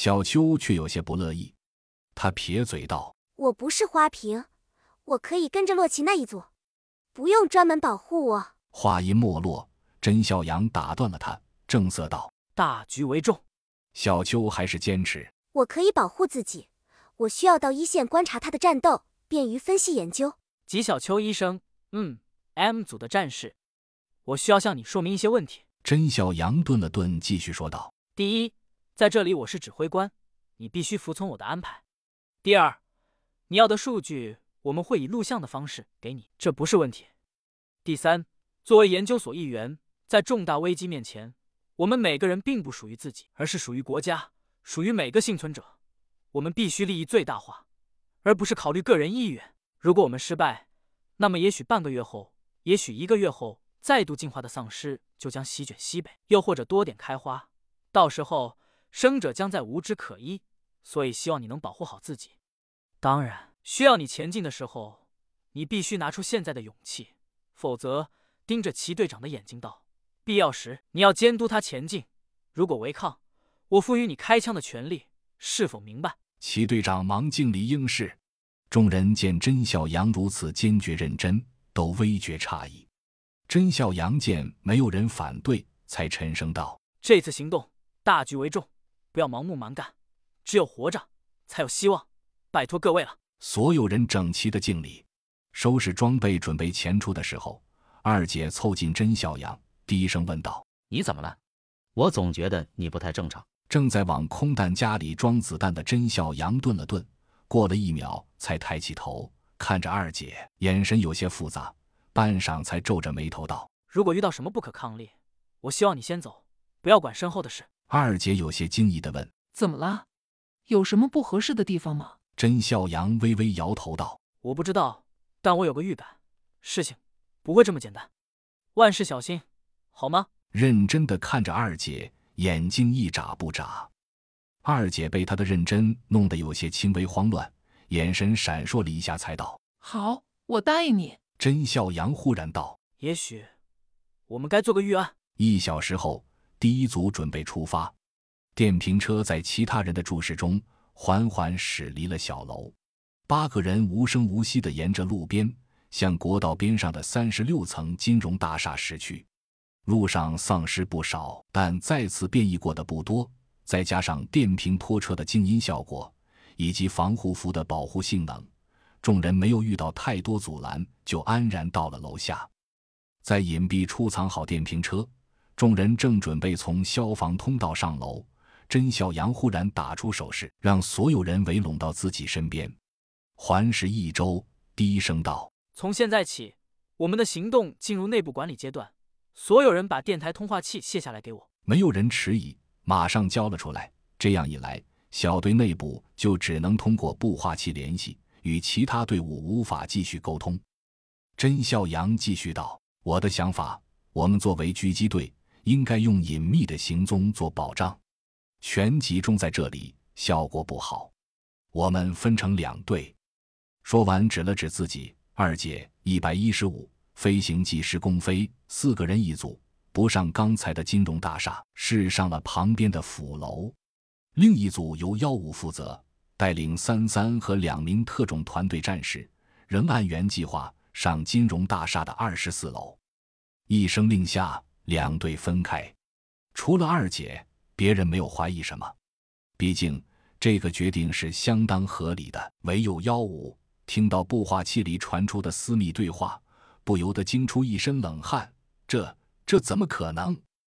小秋却有些不乐意，他撇嘴道：“我不是花瓶，我可以跟着洛奇那一组，不用专门保护我。”话音没落，甄笑阳打断了他，正色道：“大局为重。”小秋还是坚持：“我可以保护自己，我需要到一线观察他的战斗，便于分析研究。”吉小秋医生，嗯，M 组的战士，我需要向你说明一些问题。甄小阳顿了顿，继续说道：“第一。”在这里，我是指挥官，你必须服从我的安排。第二，你要的数据，我们会以录像的方式给你，这不是问题。第三，作为研究所一员，在重大危机面前，我们每个人并不属于自己，而是属于国家，属于每个幸存者。我们必须利益最大化，而不是考虑个人意愿。如果我们失败，那么也许半个月后，也许一个月后，再度进化的丧尸就将席卷西北，又或者多点开花，到时候。生者将在无知可依，所以希望你能保护好自己。当然，需要你前进的时候，你必须拿出现在的勇气，否则盯着齐队长的眼睛道：必要时你要监督他前进。如果违抗，我赋予你开枪的权利。是否明白？齐队长忙敬礼应是。众人见甄小阳如此坚决认真，都微觉诧异。甄小阳见没有人反对，才沉声道：“这次行动大局为重。”不要盲目蛮干，只有活着才有希望。拜托各位了！所有人整齐的敬礼，收拾装备，准备前出的时候，二姐凑近甄小阳，低声问道：“你怎么了？我总觉得你不太正常。”正在往空弹夹里装子弹的甄小阳顿了顿，过了一秒，才抬起头看着二姐，眼神有些复杂，半晌才皱着眉头道：“如果遇到什么不可抗力，我希望你先走，不要管身后的事。”二姐有些惊异的问：“怎么了？有什么不合适的地方吗？”甄笑阳微微摇头道：“我不知道，但我有个预感，事情不会这么简单。万事小心，好吗？”认真的看着二姐，眼睛一眨不眨。二姐被他的认真弄得有些轻微慌乱，眼神闪烁了一下，才道：“好，我答应你。”甄笑阳忽然道：“也许我们该做个预案。”一小时后。第一组准备出发，电瓶车在其他人的注视中缓缓驶离了小楼。八个人无声无息地沿着路边向国道边上的三十六层金融大厦驶去。路上丧尸不少，但再次变异过的不多。再加上电瓶拖车的静音效果以及防护服的保护性能，众人没有遇到太多阻拦，就安然到了楼下。在隐蔽处藏好电瓶车。众人正准备从消防通道上楼，甄小阳忽然打出手势，让所有人围拢到自己身边，环视一周，低声道：“从现在起，我们的行动进入内部管理阶段，所有人把电台通话器卸下来给我。”没有人迟疑，马上交了出来。这样一来，小队内部就只能通过步话器联系，与其他队伍无法继续沟通。甄笑阳继续道：“我的想法，我们作为狙击队。”应该用隐秘的行踪做保障，全集中在这里效果不好。我们分成两队。说完，指了指自己。二姐一百一十五，飞行技师公飞，四个人一组，不上刚才的金融大厦，是上了旁边的辅楼。另一组由幺五负责，带领三三和两名特种团队战士，仍按原计划上金融大厦的二十四楼。一声令下。两队分开，除了二姐，别人没有怀疑什么。毕竟这个决定是相当合理的。唯有幺五听到步话器里传出的私密对话，不由得惊出一身冷汗。这这怎么可能？